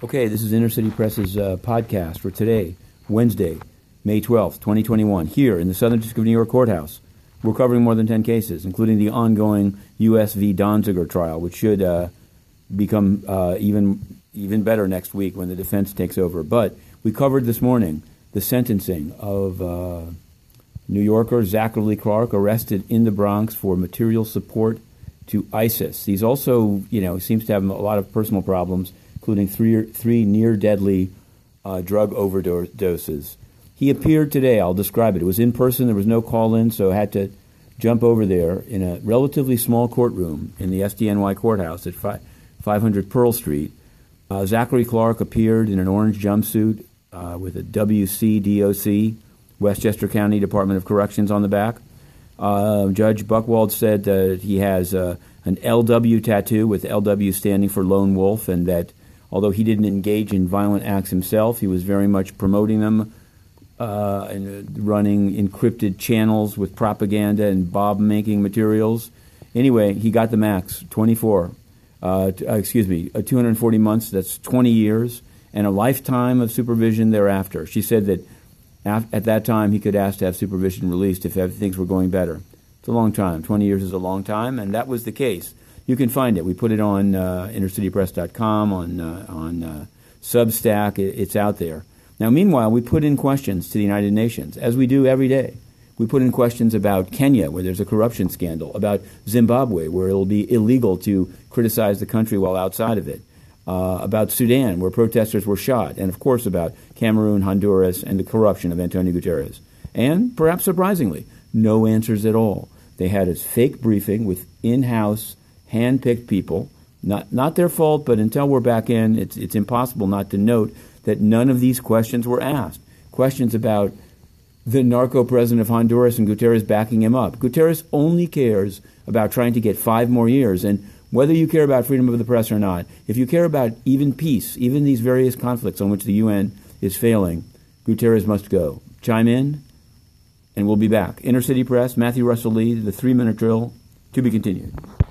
Okay, this is Inner City Press's uh, podcast for today, Wednesday, May 12th, 2021, here in the Southern District of New York Courthouse. We're covering more than 10 cases, including the ongoing U.S. v. Donziger trial, which should uh, become uh, even, even better next week when the defense takes over. But we covered this morning the sentencing of uh, New Yorker Zachary Clark, arrested in the Bronx for material support to ISIS. He's also, you know, seems to have a lot of personal problems including three, three near deadly uh, drug overdoses. He appeared today. I'll describe it. It was in person. There was no call in, so I had to jump over there in a relatively small courtroom in the SDNY courthouse at 500 Pearl Street. Uh, Zachary Clark appeared in an orange jumpsuit uh, with a WCDOC, Westchester County Department of Corrections, on the back. Uh, Judge Buchwald said that he has uh, an LW tattoo with LW standing for Lone Wolf and that Although he didn't engage in violent acts himself, he was very much promoting them uh, and uh, running encrypted channels with propaganda and bob making materials. Anyway, he got the max 24, uh, t- uh, excuse me, uh, 240 months, that's 20 years, and a lifetime of supervision thereafter. She said that af- at that time he could ask to have supervision released if things were going better. It's a long time. 20 years is a long time, and that was the case you can find it. We put it on uh, innercitypress.com, on, uh, on uh, Substack. It, it's out there. Now, meanwhile, we put in questions to the United Nations, as we do every day. We put in questions about Kenya, where there's a corruption scandal, about Zimbabwe, where it'll be illegal to criticize the country while outside of it, uh, about Sudan, where protesters were shot, and of course about Cameroon, Honduras, and the corruption of Antonio Guterres. And perhaps surprisingly, no answers at all. They had a fake briefing with in house hand-picked people. Not not their fault, but until we're back in, it's it's impossible not to note that none of these questions were asked. Questions about the narco president of Honduras and Guterres backing him up. Guterres only cares about trying to get five more years, and whether you care about freedom of the press or not, if you care about even peace, even these various conflicts on which the UN is failing, Guterres must go. Chime in, and we'll be back. Inner City Press, Matthew Russell Lee, the three minute drill, to be continued.